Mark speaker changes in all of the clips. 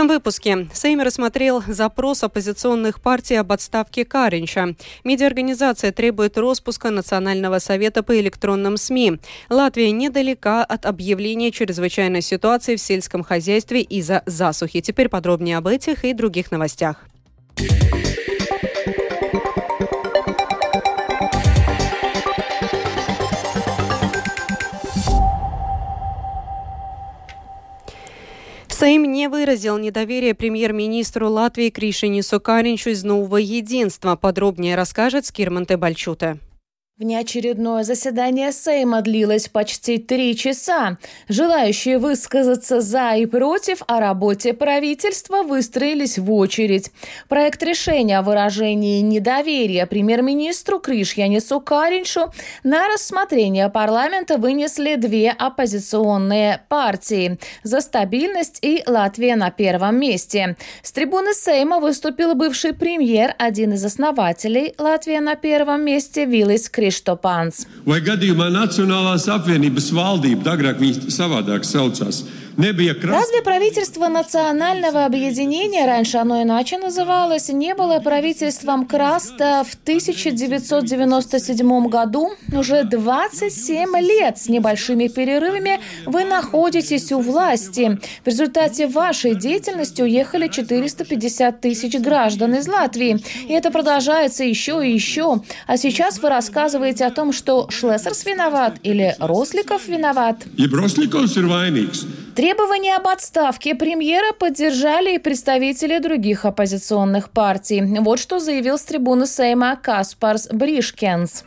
Speaker 1: этом выпуске Сейм рассмотрел запрос оппозиционных партий об отставке Каринча. Медиаорганизация требует распуска Национального совета по электронным СМИ. Латвия недалека от объявления чрезвычайной ситуации в сельском хозяйстве из-за засухи. Теперь подробнее об этих и других новостях. Сейм не выразил недоверие премьер-министру Латвии Кришине Сукаринчу из «Нового единства». Подробнее расскажет Скирманте Бальчута.
Speaker 2: Внеочередное заседание Сейма длилось почти три часа. Желающие высказаться за и против о работе правительства выстроились в очередь. Проект решения о выражении недоверия премьер-министру Кришьянису Кариншу на рассмотрение парламента вынесли две оппозиционные партии «За стабильность» и «Латвия на первом месте». С трибуны Сейма выступил бывший премьер, один из основателей «Латвия на первом месте» Виллис tieši to pāns.
Speaker 3: Vai gadījumā Nacionālās apvienības valdība, agrāk viņas savādāk saucās,
Speaker 2: Разве правительство национального объединения, раньше оно иначе называлось, не было правительством Краста в 1997 году? Уже 27 лет с небольшими перерывами вы находитесь у власти. В результате вашей деятельности уехали 450 тысяч граждан из Латвии. И это продолжается еще и еще. А сейчас вы рассказываете о том, что Шлессерс виноват или Росликов виноват.
Speaker 3: И Росликов vainīgs.
Speaker 2: Требования об отставке премьера поддержали и представители других оппозиционных партий. Вот что заявил с трибуны Сейма Каспарс Бришкенс.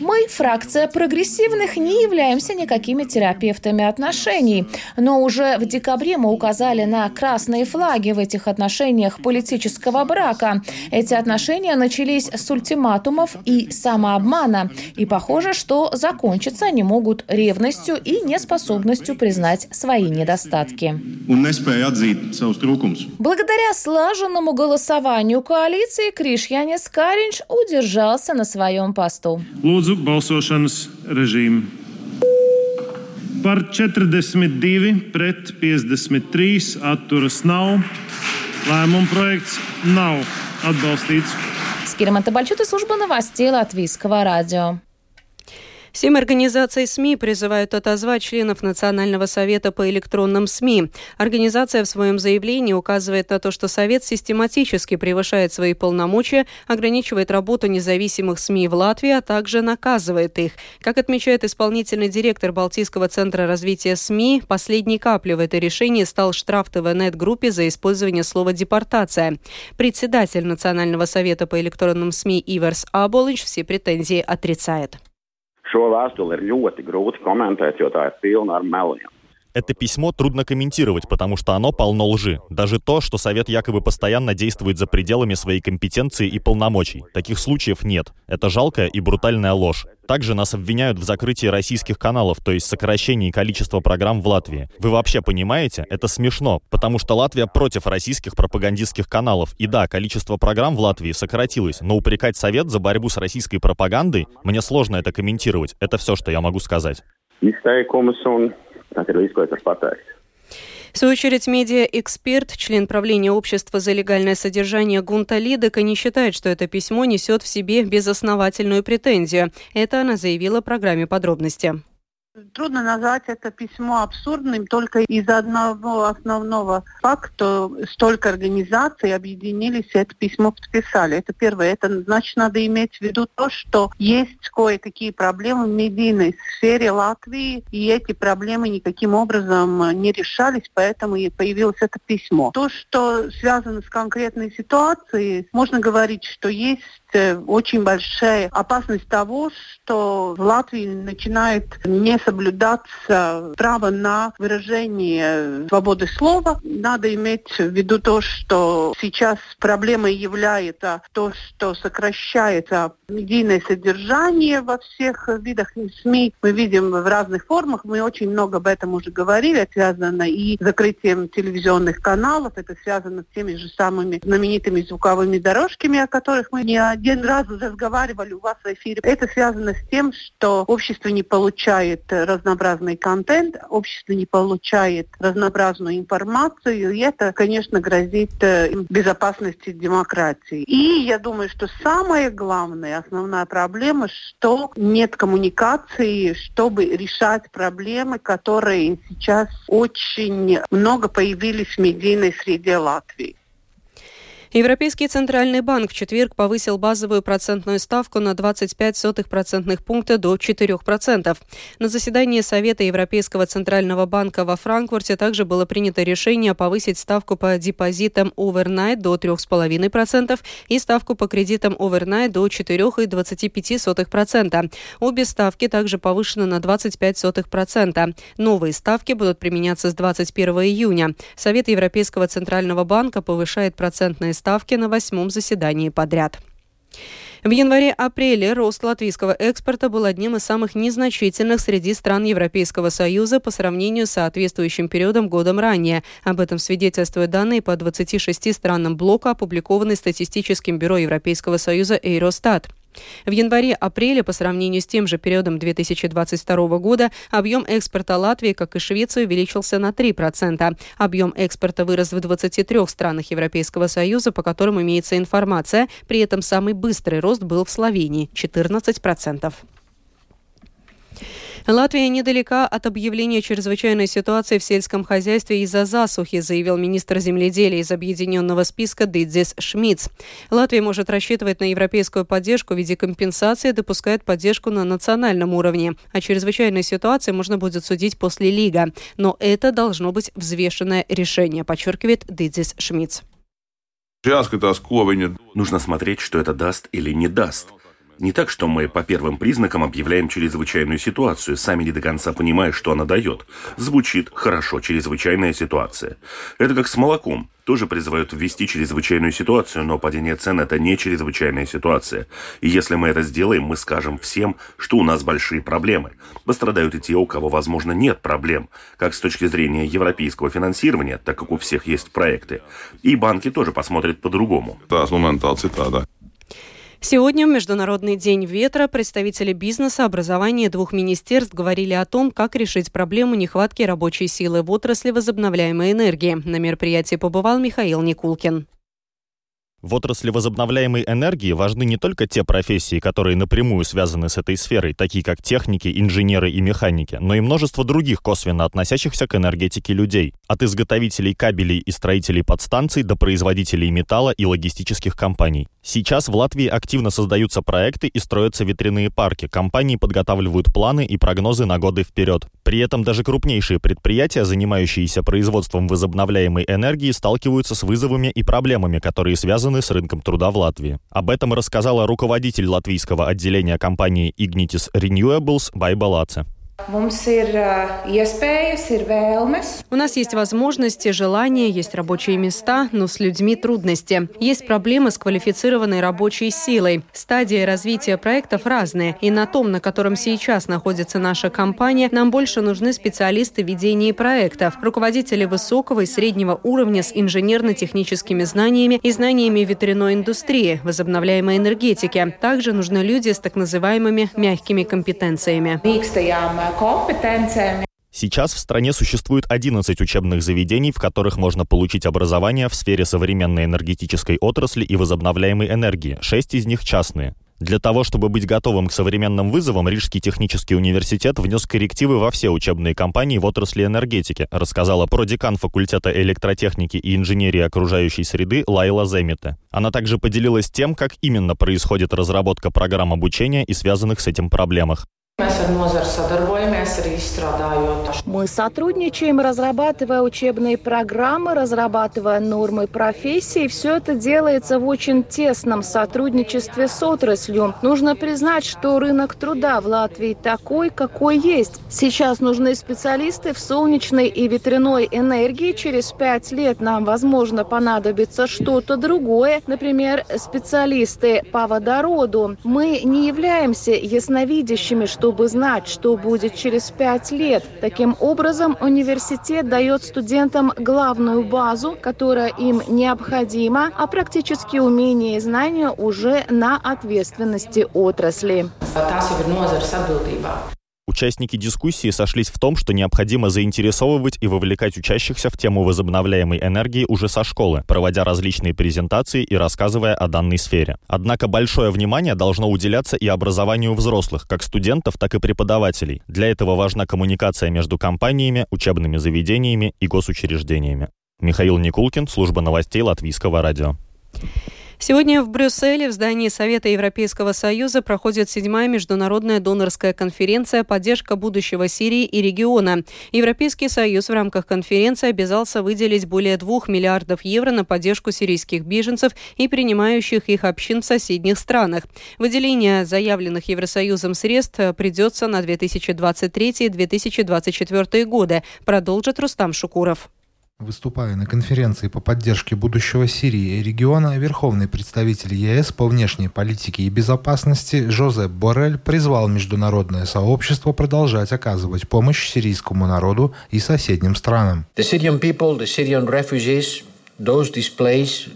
Speaker 3: Мы,
Speaker 2: фракция прогрессивных, не являемся никакими терапевтами отношений. Но уже в декабре мы указали на красные флаги в этих отношениях политического брака. Эти отношения начались с ультиматумов и самообмана. И похоже, что закончиться они могут могут ревностью и неспособностью признать свои недостатки. Благодаря слаженному голосованию коалиции Кришьянис Каринч удержался на своем посту.
Speaker 4: Balsošanas režīmu. Par 42 pret 53 atturas nav. Lēmuma projekts nav atbalstīts.
Speaker 2: Скироманта Бальчута, служба новостей Латвийского радио.
Speaker 1: Семь организаций СМИ призывают отозвать членов Национального совета по электронным СМИ. Организация в своем заявлении указывает на то, что Совет систематически превышает свои полномочия, ограничивает работу независимых СМИ в Латвии, а также наказывает их. Как отмечает исполнительный директор Балтийского центра развития СМИ, последней каплей в это решение стал штраф ТВНет-группе за использование слова «депортация». Председатель Национального совета по электронным СМИ Иверс Аболич все претензии отрицает.
Speaker 5: Šo vēstuli ir ļoti grūti komentēt, jo tā ir pilna ar meliem.
Speaker 6: Это письмо трудно комментировать, потому что оно полно лжи. Даже то, что Совет якобы постоянно действует за пределами своей компетенции и полномочий. Таких случаев нет. Это жалкая и брутальная ложь. Также нас обвиняют в закрытии российских каналов, то есть сокращении количества программ в Латвии. Вы вообще понимаете? Это смешно, потому что Латвия против российских пропагандистских каналов. И да, количество программ в Латвии сократилось, но упрекать Совет за борьбу с российской пропагандой, мне сложно это комментировать. Это все, что я могу сказать.
Speaker 5: Tas ir viss, ko es.
Speaker 1: В свою очередь, медиа-эксперт, член правления общества за легальное содержание Гунта Лидека не считает, что это письмо несет в себе безосновательную претензию. Это она заявила в программе подробности.
Speaker 7: Трудно назвать это письмо абсурдным только из одного основного факта. Столько организаций объединились и это письмо подписали. Это первое. Это значит, надо иметь в виду то, что есть кое-какие проблемы в медийной сфере Латвии, и эти проблемы никаким образом не решались, поэтому и появилось это письмо. То, что связано с конкретной ситуацией, можно говорить, что есть Э, очень большая опасность того, что в Латвии начинает не соблюдаться право на выражение свободы слова. Надо иметь в виду то, что сейчас проблемой является то, что сокращается медийное содержание во всех видах СМИ. Мы видим в разных формах, мы очень много об этом уже говорили, это связано и с закрытием телевизионных каналов, это связано с теми же самыми знаменитыми звуковыми дорожками, о которых мы не один раз разговаривали у вас в эфире. Это связано с тем, что общество не получает разнообразный контент, общество не получает разнообразную информацию, и это, конечно, грозит э, безопасности демократии. И я думаю, что самое главное, основная проблема, что нет коммуникации, чтобы решать проблемы, которые сейчас очень много появились в медийной среде Латвии.
Speaker 1: Европейский центральный банк в четверг повысил базовую процентную ставку на 25 сотых процентных пункта до 4%. На заседании Совета Европейского центрального банка во Франкфурте также было принято решение повысить ставку по депозитам overnight до 3,5% и ставку по кредитам overnight до 4,25%. Обе ставки также повышены на 25 сотых процента. Новые ставки будут применяться с 21 июня. Совет Европейского центрального банка повышает процентные ставки на восьмом заседании подряд. В январе-апреле рост латвийского экспорта был одним из самых незначительных среди стран Европейского Союза по сравнению с соответствующим периодом годом ранее. Об этом свидетельствуют данные по 26 странам блока, опубликованные Статистическим бюро Европейского Союза Эйростат. В январе-апреле по сравнению с тем же периодом 2022 года объем экспорта Латвии, как и Швеции, увеличился на 3%. Объем экспорта вырос в 23 странах Европейского Союза, по которым имеется информация. При этом самый быстрый рост был в Словении – 14%. Латвия недалека от объявления чрезвычайной ситуации в сельском хозяйстве из-за засухи, заявил министр земледелия из объединенного списка Дидзис Шмидц. Латвия может рассчитывать на европейскую поддержку в виде компенсации, допускает поддержку на национальном уровне. О чрезвычайной ситуации можно будет судить после Лига. Но это должно быть взвешенное решение, подчеркивает Дидзис Шмидц.
Speaker 8: Нужно смотреть, что это даст или не даст. Не так, что мы по первым признакам объявляем чрезвычайную ситуацию, сами не до конца понимая, что она дает. Звучит хорошо, чрезвычайная ситуация. Это как с молоком. Тоже призывают ввести чрезвычайную ситуацию, но падение цен – это не чрезвычайная ситуация. И если мы это сделаем, мы скажем всем, что у нас большие проблемы. Пострадают и те, у кого, возможно, нет проблем, как с точки зрения европейского финансирования, так как у всех есть проекты. И банки тоже посмотрят по-другому.
Speaker 1: Сегодня, в Международный день ветра, представители бизнеса, образования двух министерств говорили о том, как решить проблему нехватки рабочей силы в отрасли возобновляемой энергии. На мероприятии побывал Михаил Никулкин.
Speaker 6: В отрасли возобновляемой энергии важны не только те профессии, которые напрямую связаны с этой сферой, такие как техники, инженеры и механики, но и множество других косвенно относящихся к энергетике людей. От изготовителей кабелей и строителей подстанций до производителей металла и логистических компаний. Сейчас в Латвии активно создаются проекты и строятся ветряные парки. Компании подготавливают планы и прогнозы на годы вперед. При этом даже крупнейшие предприятия, занимающиеся производством возобновляемой энергии, сталкиваются с вызовами и проблемами, которые связаны с рынком труда в Латвии. Об этом рассказала руководитель латвийского отделения компании Ignitis Renewables
Speaker 1: У нас есть возможности, желания, есть рабочие места, но с людьми трудности. Есть проблемы с квалифицированной рабочей силой. Стадии развития проектов разные, и на том, на котором сейчас находится наша компания, нам больше нужны специалисты в ведении проектов, руководители высокого и среднего уровня с инженерно-техническими знаниями и знаниями ветряной индустрии, возобновляемой энергетики. Также нужны люди с так называемыми мягкими компетенциями
Speaker 6: компетенциями. Сейчас в стране существует 11 учебных заведений, в которых можно получить образование в сфере современной энергетической отрасли и возобновляемой энергии. Шесть из них частные. Для того, чтобы быть готовым к современным вызовам, Рижский технический университет внес коррективы во все учебные компании в отрасли энергетики, рассказала продекан факультета электротехники и инженерии окружающей среды Лайла Земите. Она также поделилась тем, как именно происходит разработка программ обучения и связанных с этим проблемах.
Speaker 9: Мы сотрудничаем, разрабатывая учебные программы, разрабатывая нормы профессии. Все это делается в очень тесном сотрудничестве с отраслью. Нужно признать, что рынок труда в Латвии такой, какой есть. Сейчас нужны специалисты в солнечной и ветряной энергии. Через пять лет нам, возможно, понадобится что-то другое. Например, специалисты по водороду. Мы не являемся ясновидящими, что чтобы знать, что будет через пять лет. Таким образом, университет дает студентам главную базу, которая им необходима, а практические умения и знания уже на ответственности отрасли.
Speaker 6: Участники дискуссии сошлись в том, что необходимо заинтересовывать и вовлекать учащихся в тему возобновляемой энергии уже со школы, проводя различные презентации и рассказывая о данной сфере. Однако большое внимание должно уделяться и образованию взрослых, как студентов, так и преподавателей. Для этого важна коммуникация между компаниями, учебными заведениями и госучреждениями. Михаил Никулкин, служба новостей Латвийского радио.
Speaker 1: Сегодня в Брюсселе в здании Совета Европейского Союза проходит седьмая международная донорская конференция «Поддержка будущего Сирии и региона». Европейский Союз в рамках конференции обязался выделить более двух миллиардов евро на поддержку сирийских беженцев и принимающих их общин в соседних странах. Выделение заявленных Евросоюзом средств придется на 2023-2024 годы, продолжит Рустам Шукуров.
Speaker 10: Выступая на конференции по поддержке будущего Сирии и региона, верховный представитель ЕС по внешней политике и безопасности Жозеп Боррель призвал международное сообщество продолжать оказывать помощь сирийскому народу и соседним странам. The Syrian people, the Syrian refugees,
Speaker 8: those displaced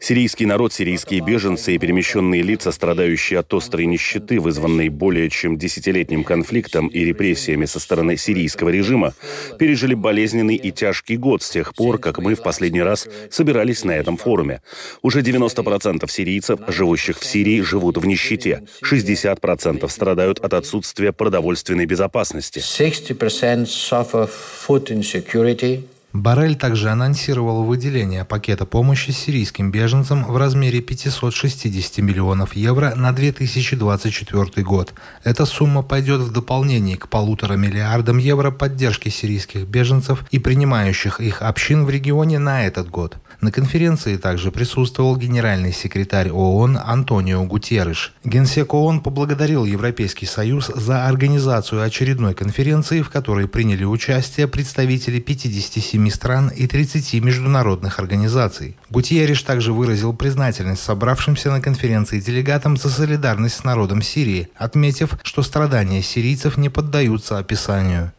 Speaker 8: Сирийский народ, сирийские беженцы и перемещенные лица, страдающие от острой нищеты, вызванной более чем десятилетним конфликтом и репрессиями со стороны сирийского режима, пережили болезненный и тяжкий год с тех пор, как мы в последний раз собирались на этом форуме. Уже 90% сирийцев, живущих в Сирии, живут в нищете. 60% страдают от отсутствия продовольственной безопасности. 60% suffer food insecurity.
Speaker 10: Барель также анонсировал выделение пакета помощи сирийским беженцам в размере 560 миллионов евро на 2024 год. Эта сумма пойдет в дополнение к полутора миллиардам евро поддержки сирийских беженцев и принимающих их общин в регионе на этот год. На конференции также присутствовал генеральный секретарь ООН Антонио Гутьерыш. Генсек ООН поблагодарил Европейский Союз за организацию очередной конференции, в которой приняли участие представители 57 стран и 30 международных организаций. Гутьериш также выразил признательность собравшимся на конференции делегатам за солидарность с народом Сирии, отметив, что страдания сирийцев не поддаются описанию.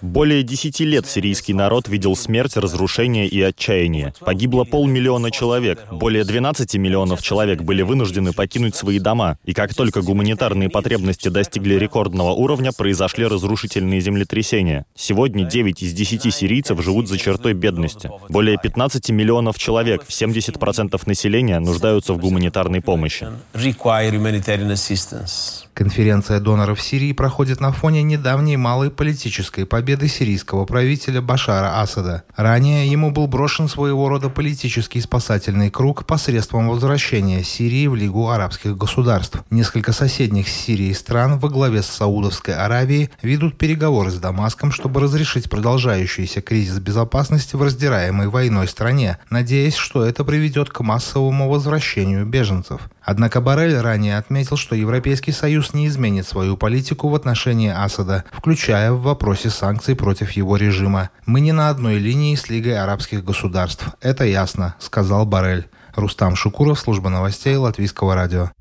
Speaker 6: Более десяти лет сирийский народ видел смерть, разрушение и отчаяние. Погибло полмиллиона человек. Более 12 миллионов человек были вынуждены покинуть свои дома. И как только гуманитарные потребности достигли рекордного уровня, произошли разрушительные землетрясения. Сегодня 9 из 10 сирийцев живут за чертой бедности. Более 15 миллионов человек, 70% населения, нуждаются в гуманитарной помощи.
Speaker 10: Конференция доноров Сирии проходит на фоне недавней малой политической победы сирийского правителя Башара Асада. Ранее ему был брошен своего рода политический спасательный круг посредством возвращения Сирии в Лигу арабских государств. Несколько соседних с Сирией стран во главе с Саудовской Аравией ведут переговоры с Дамаском, чтобы разрешить продолжающийся кризис безопасности в раздираемой войной стране, надеясь, что это приведет к массовому возвращению беженцев. Однако Барель ранее отметил, что Европейский Союз не изменит свою политику в отношении Асада, включая в вопросе санкций против его режима. «Мы не на одной линии с Лигой арабских государств. Это ясно», — сказал Барель. Рустам Шукуров, служба новостей Латвийского радио.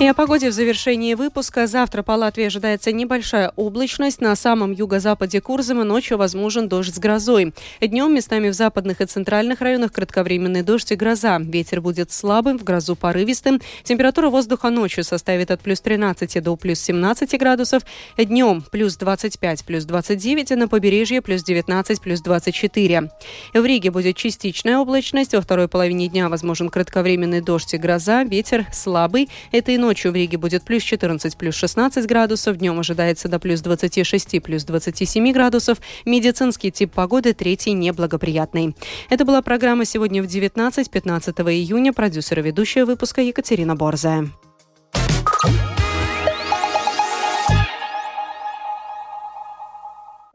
Speaker 1: И о погоде в завершении выпуска. Завтра по Латвии ожидается небольшая облачность. На самом юго-западе Курзама ночью возможен дождь с грозой. Днем местами в западных и центральных районах кратковременный дождь и гроза. Ветер будет слабым, в грозу порывистым. Температура воздуха ночью составит от плюс 13 до плюс 17 градусов. Днем плюс 25, плюс 29, а на побережье плюс 19, плюс 24. В Риге будет частичная облачность. Во второй половине дня возможен кратковременный дождь и гроза. Ветер слабый. Это и Ночью в Риге будет плюс 14, плюс 16 градусов. Днем ожидается до плюс 26, плюс 27 градусов. Медицинский тип погоды третий неблагоприятный. Это была программа сегодня в 19-15 июня. Продюсер и ведущая выпуска Екатерина Борзая.